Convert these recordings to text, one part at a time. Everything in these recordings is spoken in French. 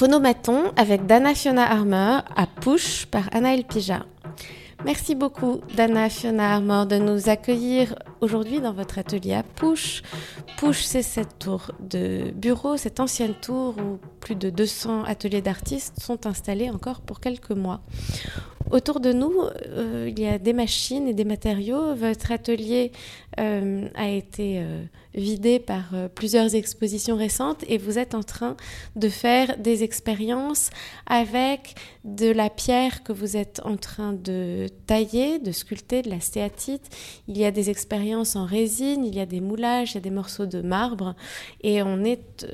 Phonomaton avec Dana Fiona Armour à Push par Anna Elpija. Merci beaucoup, Dana Fiona Armour, de nous accueillir aujourd'hui dans votre atelier à Push. Push, c'est cette tour de bureau, cette ancienne tour où plus de 200 ateliers d'artistes sont installés encore pour quelques mois. Autour de nous, euh, il y a des machines et des matériaux. Votre atelier euh, a été euh, vidé par plusieurs expositions récentes et vous êtes en train de faire des expériences avec de la pierre que vous êtes en train de tailler, de sculpter, de la stéatite. Il y a des expériences en résine, il y a des moulages, il y a des morceaux de marbre et on est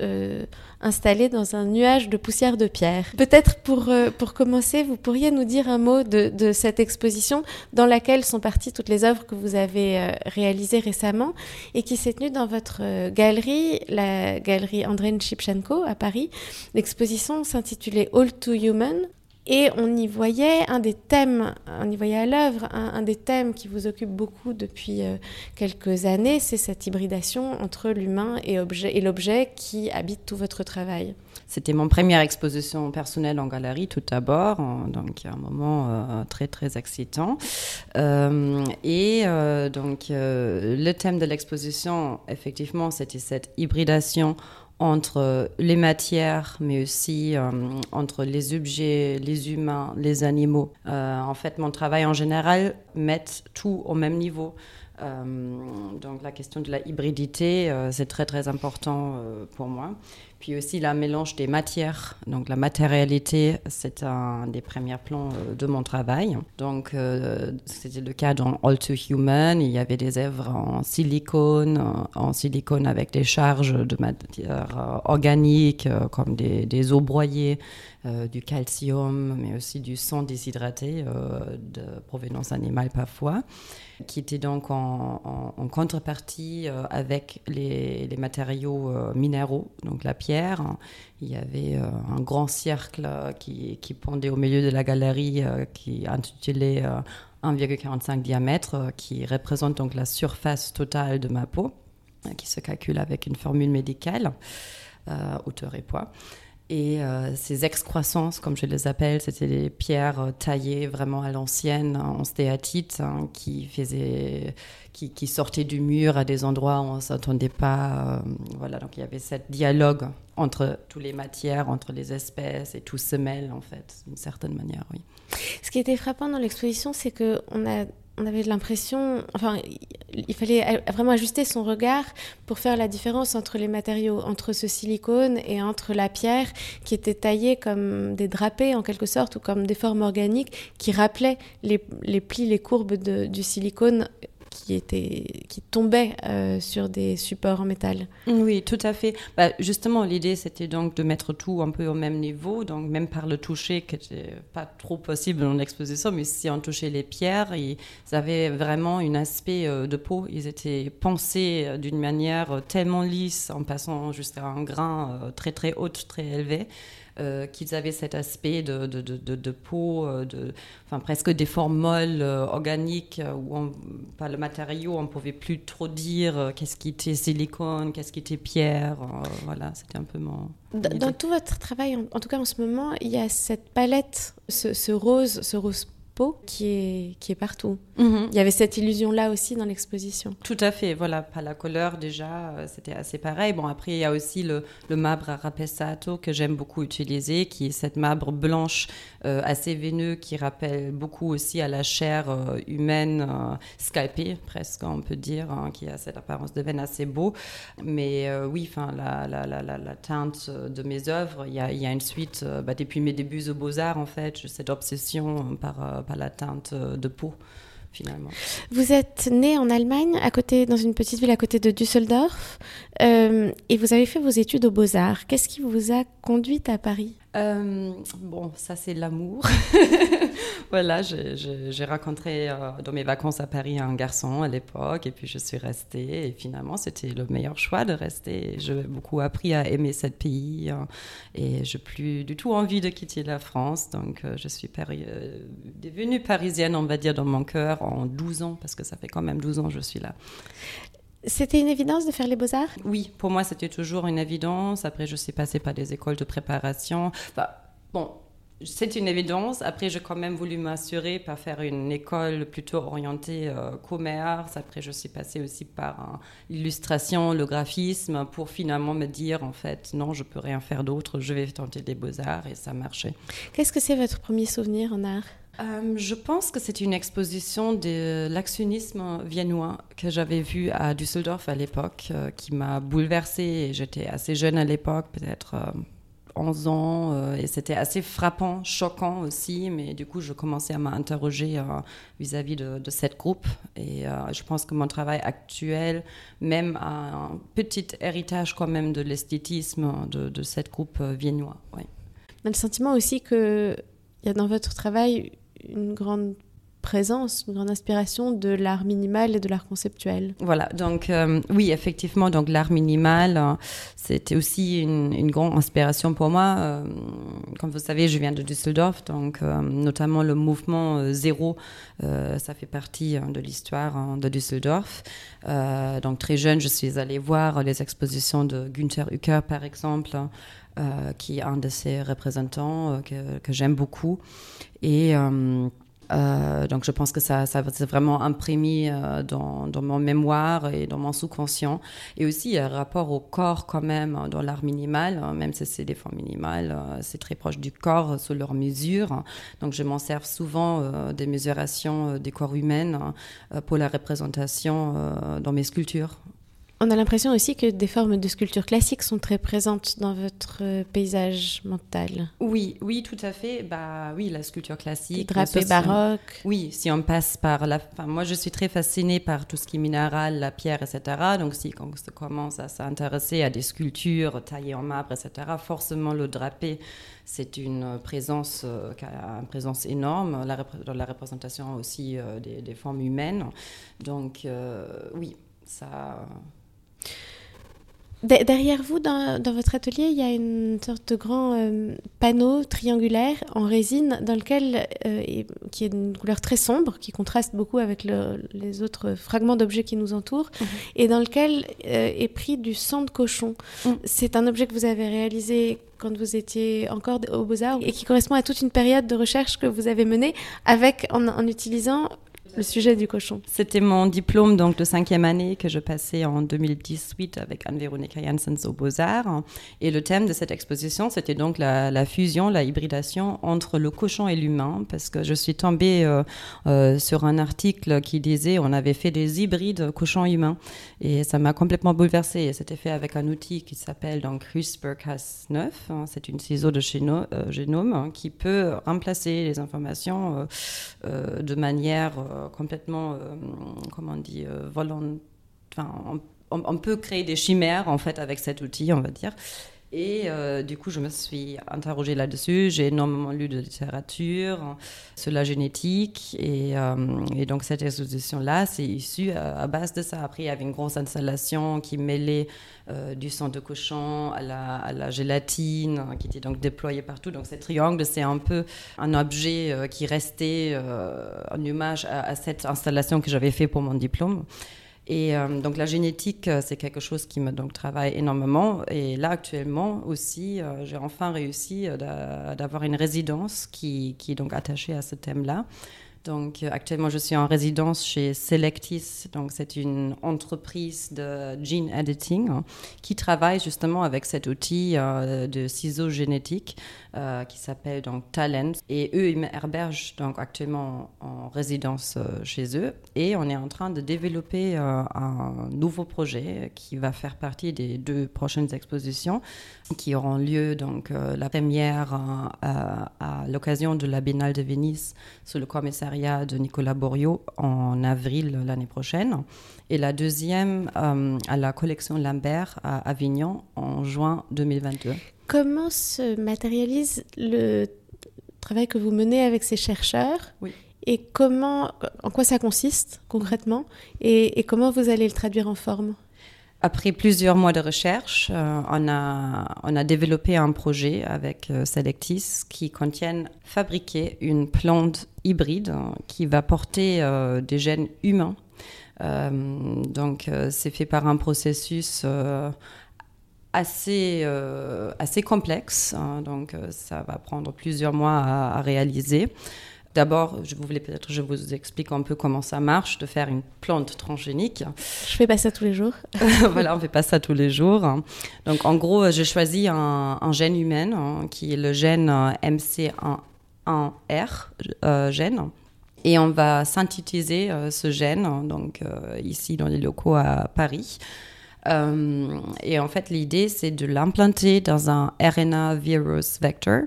installé dans un nuage de poussière de pierre. Peut-être pour, pour commencer, vous pourriez nous dire un mot de, cette exposition dans laquelle sont parties toutes les œuvres que vous avez euh, réalisées récemment et qui s'est tenue dans votre euh, galerie, la galerie André Shipchenko à Paris. L'exposition s'intitulait All to Human. Et on y voyait un des thèmes, on y voyait à l'œuvre, un, des thèmes qui vous occupe beaucoup depuis euh, quelques années, c'est cette hybridation entre l'humain et, et l'objet qui habite tout votre travail. C'était mon première exposition personnelle en galerie tout d'abord, donc un moment euh, très très excitant. Euh, et donc le thème de l'exposition, effectivement, c'était cette hybridation entre les matières, mais aussi entre les objets, les humains, les animaux. en fait, mon travail en général met tout au même niveau. donc la question de la hybridité, c'est très très important pour moi. Puis aussi la mélange des matières. Donc la matérialité, c'est un des premiers plans euh, de mon travail. Donc euh, c'était le cas dans All Too Human. Il y avait des œuvres en silicone, en silicone avec des charges de matière euh, organique comme des, des eaux broyées, du calcium, mais aussi du sang déshydraté de provenance animale parfois qui était donc en, contrepartie euh, avec les, matériaux euh, minéraux, donc la pierre. Il y avait euh, un grand cercle qui, qui, pendait au milieu de la galerie qui intitulait 1,45 diamètre, qui représente donc la surface totale de ma peau, qui se calcule avec une formule médicale, hauteur et poids. Et euh, ces excroissances, comme je les appelle, c'était des pierres euh, taillées vraiment à l'ancienne, en stéatite, hein, qui, faisaient, qui, sortaient du mur à des endroits où on ne s'attendait pas. Euh, voilà, donc il y avait ce dialogue entre toutes les matières, entre les espèces, et tout se mêle, en fait, d'une certaine manière, oui. Ce qui était frappant dans l'exposition, c'est qu'on a on avait l'impression, enfin, il fallait vraiment ajuster son regard pour faire la différence entre les matériaux, entre ce silicone et entre la pierre qui était taillée comme des drapés en quelque sorte ou comme des formes organiques qui rappelaient les, plis, les courbes du silicone qui, qui tombait euh, sur des supports en métal. Oui, tout à fait. Bah, justement, l'idée, c'était donc de mettre tout un peu au même niveau, donc même par le toucher, qui n'était pas trop possible dans l'exposition, mais si on touchait les pierres, ils avaient vraiment un aspect euh, de peau. Ils étaient pensés euh, d'une manière tellement lisse, en passant jusqu'à un grain très très haut, très élevé. Euh, qu'ils avaient cet aspect de, de, de, de peau, euh, de, enfin, presque des formes molles, euh, organiques, où on, pas le matériau, on ne pouvait plus trop dire qu'est-ce qui était silicone, qu'est-ce qui était pierre. voilà, c'était un peu mon. Dans, tout votre travail, en, tout cas en ce moment, il y a cette palette, ce, ce rose, ce rose qui est, qui est partout. Mhm. Il y avait cette illusion-là aussi dans l'exposition. Tout à fait, voilà, pas la couleur déjà, euh, c'était assez pareil. Bon, après, il y a aussi le, le marbre Arapesato que j'aime beaucoup utiliser, qui est cette marbre blanche euh, assez veineux qui rappelle beaucoup aussi à la chair euh, humaine scalpée, presque, on peut dire, hein, qui a cette apparence de veine assez beau. Mais oui, enfin, la, la, la, la, teinte de mes œuvres, il y a, y a, une suite, bah, depuis mes débuts aux Beaux-Arts, en fait, cette obsession par pas la teinte euh, de peau. Finalement. Vous êtes né en Allemagne, à côté, dans une petite ville à côté de Düsseldorf, euh, et vous avez fait vos études aux Beaux-Arts. Qu'est-ce qui vous a conduit à Paris? Euh, bon, ça c'est l'amour. voilà, j'ai rencontré euh, dans mes vacances à Paris un garçon à l'époque et puis je suis restée et finalement c'était le meilleur choix de rester. J'ai beaucoup appris à aimer ce pays hein, et je n'ai plus du tout envie de quitter la France. Donc je suis devenue parisienne, on va dire, dans mon cœur en 12 ans parce que ça fait quand même 12 ans que je suis là. C'était une évidence de faire les beaux-arts? Oui, pour moi c'était toujours une évidence. Après, je suis passée par des écoles de préparation. Enfin, bon, c'est une évidence. Après, j'ai quand même voulu m'assurer par faire une école plutôt orientée euh, commerce. Après, je suis passée aussi par l'illustration, le graphisme, pour finalement me dire, en fait, non, je peux rien faire d'autre, je vais tenter des beaux-arts, et ça marchait. Qu'est-ce que c'est votre premier souvenir en art? Euh, je pense que c'est une exposition de l'actionnisme viennois que j'avais vu à Düsseldorf à l'époque, euh, qui m'a bouleversée. J'étais assez jeune à l'époque, peut-être 11 ans euh, et c'était assez frappant, choquant aussi. Mais du coup, je commençais à m'interroger euh, vis-à-vis de, cette groupe. Et euh, je pense que mon travail actuel, même a un petit héritage quand même de l'esthétisme de, cette groupe viennois. Ouais. On a le sentiment aussi qu'il y a dans votre travail une grande présence, une grande inspiration de l'art minimal et de l'art conceptuel. Voilà, donc euh, oui, effectivement, donc l'art minimal, euh, c'était aussi une, grande inspiration pour moi. Euh, comme vous savez, je viens de Düsseldorf, donc notamment le mouvement zéro, ça fait partie de l'histoire de Düsseldorf. donc très jeune, je suis allée voir les expositions de Günther Ucker, par exemple. qui est un de ses représentants que, que j'aime beaucoup. Et euh, donc je pense que ça, ça s'est vraiment imprimé euh, dans, dans, mon mémoire et dans mon sous-conscient. Et aussi, il y a un rapport au corps quand même dans l'art minimal, hein, même si c'est des formes minimales, euh, c'est très proche du corps sous leur mesure. Donc je m'en sers souvent des mesurations des corps humains pour la représentation dans mes sculptures. On a l'impression aussi que des formes de sculpture classiques sont très présentes dans votre euh, paysage mental. Oui, oui, tout à fait. Bah oui, la sculpture classique. Drapé baroque. Oui, si on passe par la. Enfin, moi, je suis très fascinée par tout ce qui est minéral, la pierre, etc. Donc, si on commence à s'intéresser à des sculptures taillées en marbre, etc., forcément, le drapé, c'est une présence euh, qui a une présence énorme dans la représentation aussi euh, des, formes humaines. Donc, oui, ça Derrière vous, dans, votre atelier, il y a une sorte de grand euh, panneau triangulaire en résine dans lequel, euh, qui est d'une couleur très sombre, qui contraste beaucoup avec les autres fragments d'objets qui nous entourent, mhm. et dans lequel euh, est pris du sang de cochon. Mhm. C'est un objet que vous avez réalisé quand vous étiez encore aux Beaux-Arts et qui correspond à toute une période de recherche que vous avez menée avec, en utilisant le sujet du cochon. C'était mon diplôme donc de cinquième année que je passais en 2018 avec Anne-Véronica Janssens aux Beaux-Arts. Et le thème de cette exposition, c'était donc la, fusion, la hybridation entre le cochon et l'humain, parce que je suis tombée euh, euh, sur un article qui disait on avait fait des hybrides cochon-humain. Et ça m'a complètement bouleversée. Et c'était fait avec un outil qui s'appelle donc CRISPR-Cas9. Hein. C'est une ciseau de euh, génome hein, qui peut remplacer les informations de manière complètement, euh, comment on dit, euh, volant. Enfin, on, peut créer des chimères en fait avec cet outil, on va dire. Et euh, du coup, je me suis interrogée là-dessus. J'ai énormément lu de littérature sur la génétique. Et, et donc, cette exposition-là, c'est issu à, base de ça. Après, il y avait une grosse installation qui mêlait du sang de cochon à la, gélatine, qui était donc déployée partout. Donc, ce triangle, c'est un peu un objet qui restait en à, à cette installation que j'avais fait pour mon diplôme. Et euh, donc la génétique, euh, c'est quelque chose qui me donc travaille énormément. Et là actuellement aussi, euh, j'ai enfin réussi d'avoir une résidence qui, est donc attachée à ce thème-là. Donc actuellement, je suis en résidence chez Selectis. Donc c'est une entreprise de gene editing hein, qui travaille justement avec cet outil de ciseaux génétiques euh, qui s'appelle donc Talent. Et eux, ils m'hébergent donc actuellement en résidence euh, chez eux. Et on est en train de développer euh, un nouveau projet qui va faire partie des deux prochaines expositions qui auront lieu donc la première à l'occasion de la Biennale de Venise sous le commissariat de Nicolas Borio en avril l'année prochaine et la deuxième à la collection Lambert à Avignon en juin 2022. Comment se matérialise le travail que vous menez avec ces chercheurs oui. Et comment, en quoi ça consiste concrètement et, comment vous allez le traduire en forme? Après plusieurs mois de recherche, euh, on, a, on a développé un projet avec euh, Selectis qui contient fabriquer une plante hybride qui va porter euh, des gènes humains donc, c'est fait par un processus assez, assez complexe. Hein. donc, ça va prendre plusieurs mois à, à réaliser. D'abord, je voulais peut-être je vous explique un peu comment ça marche de faire une plante transgénique. Je fais pas ça tous les jours. voilà, on fait pas ça tous les jours. Donc en gros, j'ai choisi un, gène humain hein, qui est le gène euh, MC1R euh, gène. Et on va synthétiser euh, ce gène, donc ici dans les locaux à Paris. Et en fait, l'idée, c'est de l'implanter dans un RNA virus vector.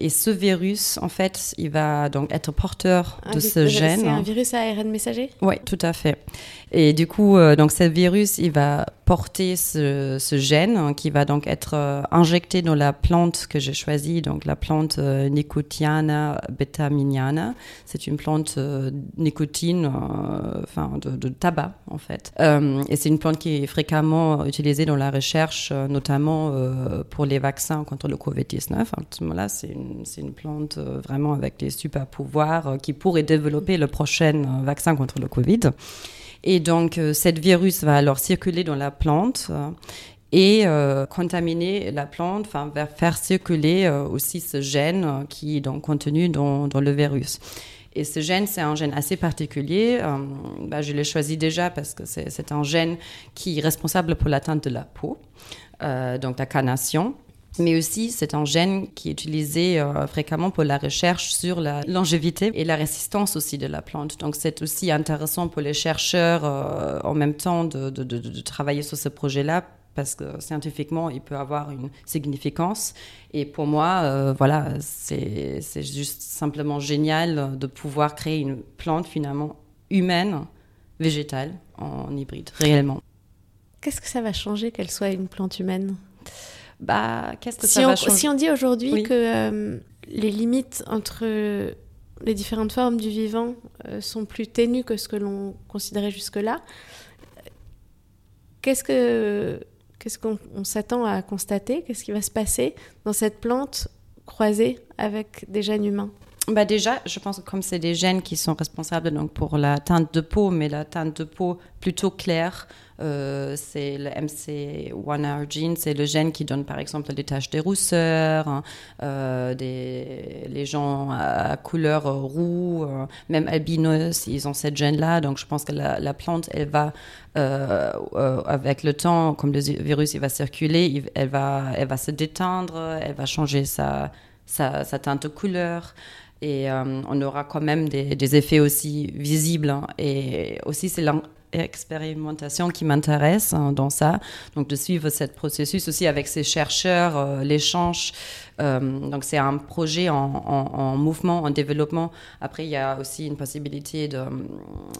Et ce virus, en fait, il va donc être porteur de ce gène. C'est un virus à ARN messager? Oui, tout à fait. Et du coup, euh, donc ce virus, il va porter ce, gène hein, qui va donc être euh, injecté dans la plante que j'ai choisie, donc la plante euh, Nicotiana betaminiana. C'est une plante nicotine, enfin de, tabac en fait. et c'est une plante qui est fréquemment utilisée dans la recherche, notamment pour les vaccins contre le Covid-19. Là, c'est une, une, plante vraiment avec des super pouvoirs qui pourrait développer le prochain vaccin contre le Covid. Et donc, euh, cette virus va alors circuler dans la plante euh, et euh, contaminer la plante, enfin faire circuler aussi ce gène qui est donc contenu dans, dans le virus. Et ce gène, c'est un gène assez particulier. bah, je l'ai choisi déjà parce que c'est un gène qui est responsable pour l'atteinte de la peau, donc la carnation mais aussi c'est un gène qui est utilisé euh, fréquemment pour la recherche sur la longévité et la résistance aussi de la plante. Donc c'est aussi intéressant pour les chercheurs euh, en même temps de, travailler sur ce projet-là parce que scientifiquement, il peut avoir une significance. Et pour moi, euh, voilà, c'est juste simplement génial de pouvoir créer une plante finalement humaine, végétale, en hybride, réellement. Qu'est-ce que ça va changer qu'elle soit une plante humaine? Bah, qu'est-ce que si ça on, va changer Si on dit aujourd'hui que euh, les limites entre les différentes formes du vivant euh, sont plus ténues que ce que l'on considérait jusque-là, qu'est-ce que qu'est-ce qu'on s'attend à constater? Qu'est-ce qui va se passer dans cette plante croisée avec des gènes humains? Bah déjà, je pense que comme c'est des gènes qui sont responsables donc pour la teinte de peau, mais la teinte de peau plutôt claire, euh, c'est le MC1R gene, c'est le gène qui donne par exemple des taches de rousseur, hein, euh, des, les gens à, couleur roux, euh, même albinos, ils ont cette gène-là. Donc je pense que la, plante, elle va, avec le temps, comme le virus il va circuler, elle, va, elle va se détendre, elle va changer sa, sa teinte de couleur et on aura quand même des, des effets aussi visibles. Hein. et aussi, c'est expérimentation qui m'intéresse hein, dans ça. Donc de suivre ce processus aussi avec ces chercheurs, euh, l'échange. Euh, donc c'est un projet en, mouvement, en développement. Après, il y a aussi une possibilité de,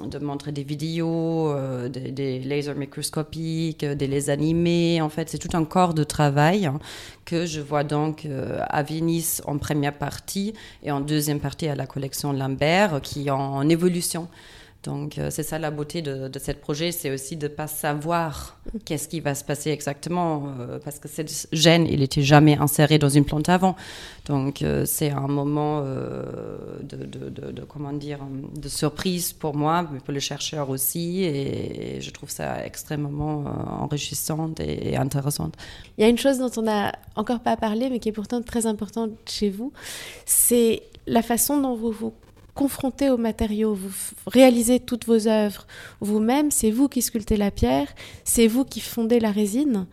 de montrer des vidéos, euh, des, lasers microscopiques, de les animer. En fait, c'est tout un corps de travail hein, que je vois donc à Venise en première partie et en deuxième partie à la collection Lambert qui est en évolution. Donc euh, c'est ça la beauté de, de ce projet, c'est aussi de ne pas savoir qu'est-ce qui va se passer exactement, euh, parce que cette gène, il n'était jamais inséré dans une plante avant. Donc euh, c'est un moment de, comment dire, de surprise pour moi, mais pour les chercheurs aussi, et, je trouve ça extrêmement enrichissant et, intéressant. Il y a une chose dont on n'a encore pas parlé, mais qui est pourtant très importante chez vous, c'est la façon dont vous vous confronté aux matériaux, vous réalisez toutes vos œuvres vous-même, c'est vous qui sculptez la pierre, c'est vous qui fondez la résine.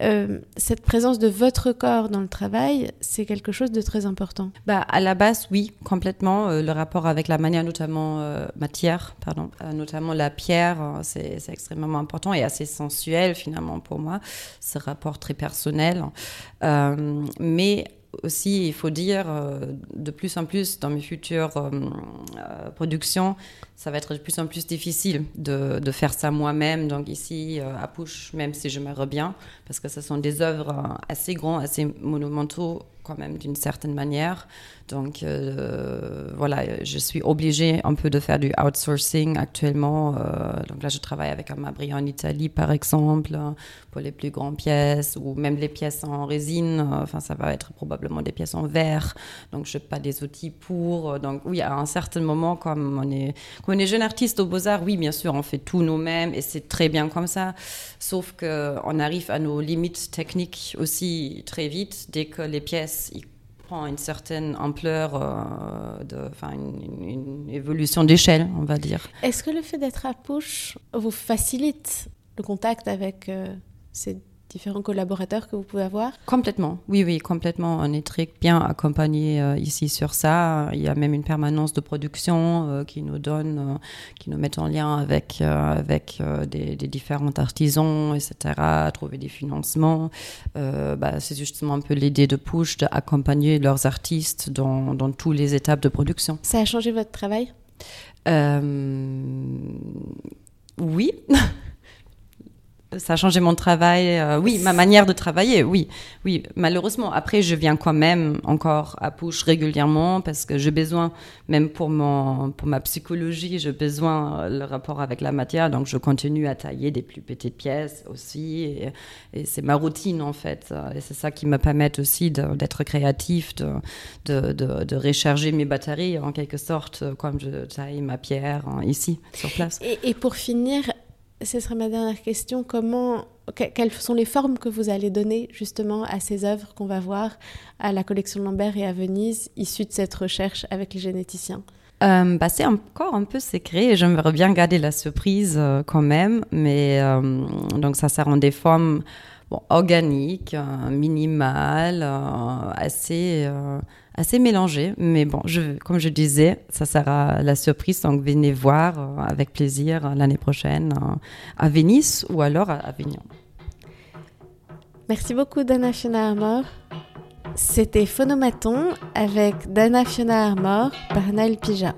Euh, cette présence de votre corps dans le travail, c'est quelque chose de très important. Bah, à la base, oui, complètement. Euh, le rapport avec la manière, notamment euh, matière, pardon, notamment la pierre, c'est extrêmement important et assez sensuel finalement pour moi, ce rapport très personnel. mais aussi, il faut dire, euh, de plus en plus dans mes futures euh, euh, productions, ça va être de plus en plus difficile de, faire ça moi-même. Donc ici, à Pouche, même si je me bien, parce que ce sont des œuvres assez grandes, assez monumentaux quand même d'une certaine manière. Donc euh, voilà, je suis obligée un peu de faire du outsourcing actuellement. Euh, donc là, je travaille avec un Mabri en Italie, par exemple, pour les plus grandes pièces, ou même les pièces en résine. Enfin, ça va être probablement des pièces en verre. Donc je n'ai pas des outils pour. Donc oui, à un certain moment, comme on est, on est jeune artiste au Beaux-Arts, oui, bien sûr, on fait tout nous-mêmes et c'est très bien comme ça. Sauf qu'on arrive à nos limites techniques aussi très vite dès que les pièces prennent une certaine ampleur, euh, de, une, une, évolution d'échelle, on va dire. Est-ce que le fait d'être à Push vous facilite le contact avec euh, ces différents collaborateurs que vous pouvez avoir Complètement, oui, oui, complètement. On est très bien accompagné euh, ici sur ça. Il y a même une permanence de production euh, qui nous donne, euh, qui nous met en lien avec, avec des, différents artisans, etc., trouver des financements. Bah, c'est justement un peu l'idée de Push d'accompagner leurs artistes dans, dans toutes les étapes de production. Ça a changé votre travail? Oui. ça a changé mon travail, euh, oui, ma manière de travailler, oui, oui. Malheureusement, après, je viens quand même encore à Push régulièrement parce que j'ai besoin, même pour mon, pour ma psychologie, j'ai besoin euh, le rapport avec la matière, donc je continue à tailler des plus petites pièces aussi, et, c'est ma routine en fait, et c'est ça qui me permet aussi d'être créatif, de, de, de, recharger mes batteries en quelque sorte, comme je taille ma pierre hein, ici sur place. Et pour finir, ce sera ma dernière question. Comment, quelles sont les formes que vous allez donner justement à ces œuvres qu'on va voir à la collection Lambert et à Venise, issues de cette recherche avec les généticiens? Euh, bah, c'est encore un peu secret et j'aimerais bien garder la surprise euh, quand même, mais euh, donc ça sert en des formes organiques, minimales, assez assez mélangé. Mais bon, je, comme je disais, ça sera la surprise. Donc venez voir euh, avec plaisir euh, l'année prochaine euh, à Venise ou alors à Avignon. Merci beaucoup, Dana Fiona Armor. C'était Phonomaton avec Dana Fiona Armor par Naël Pija.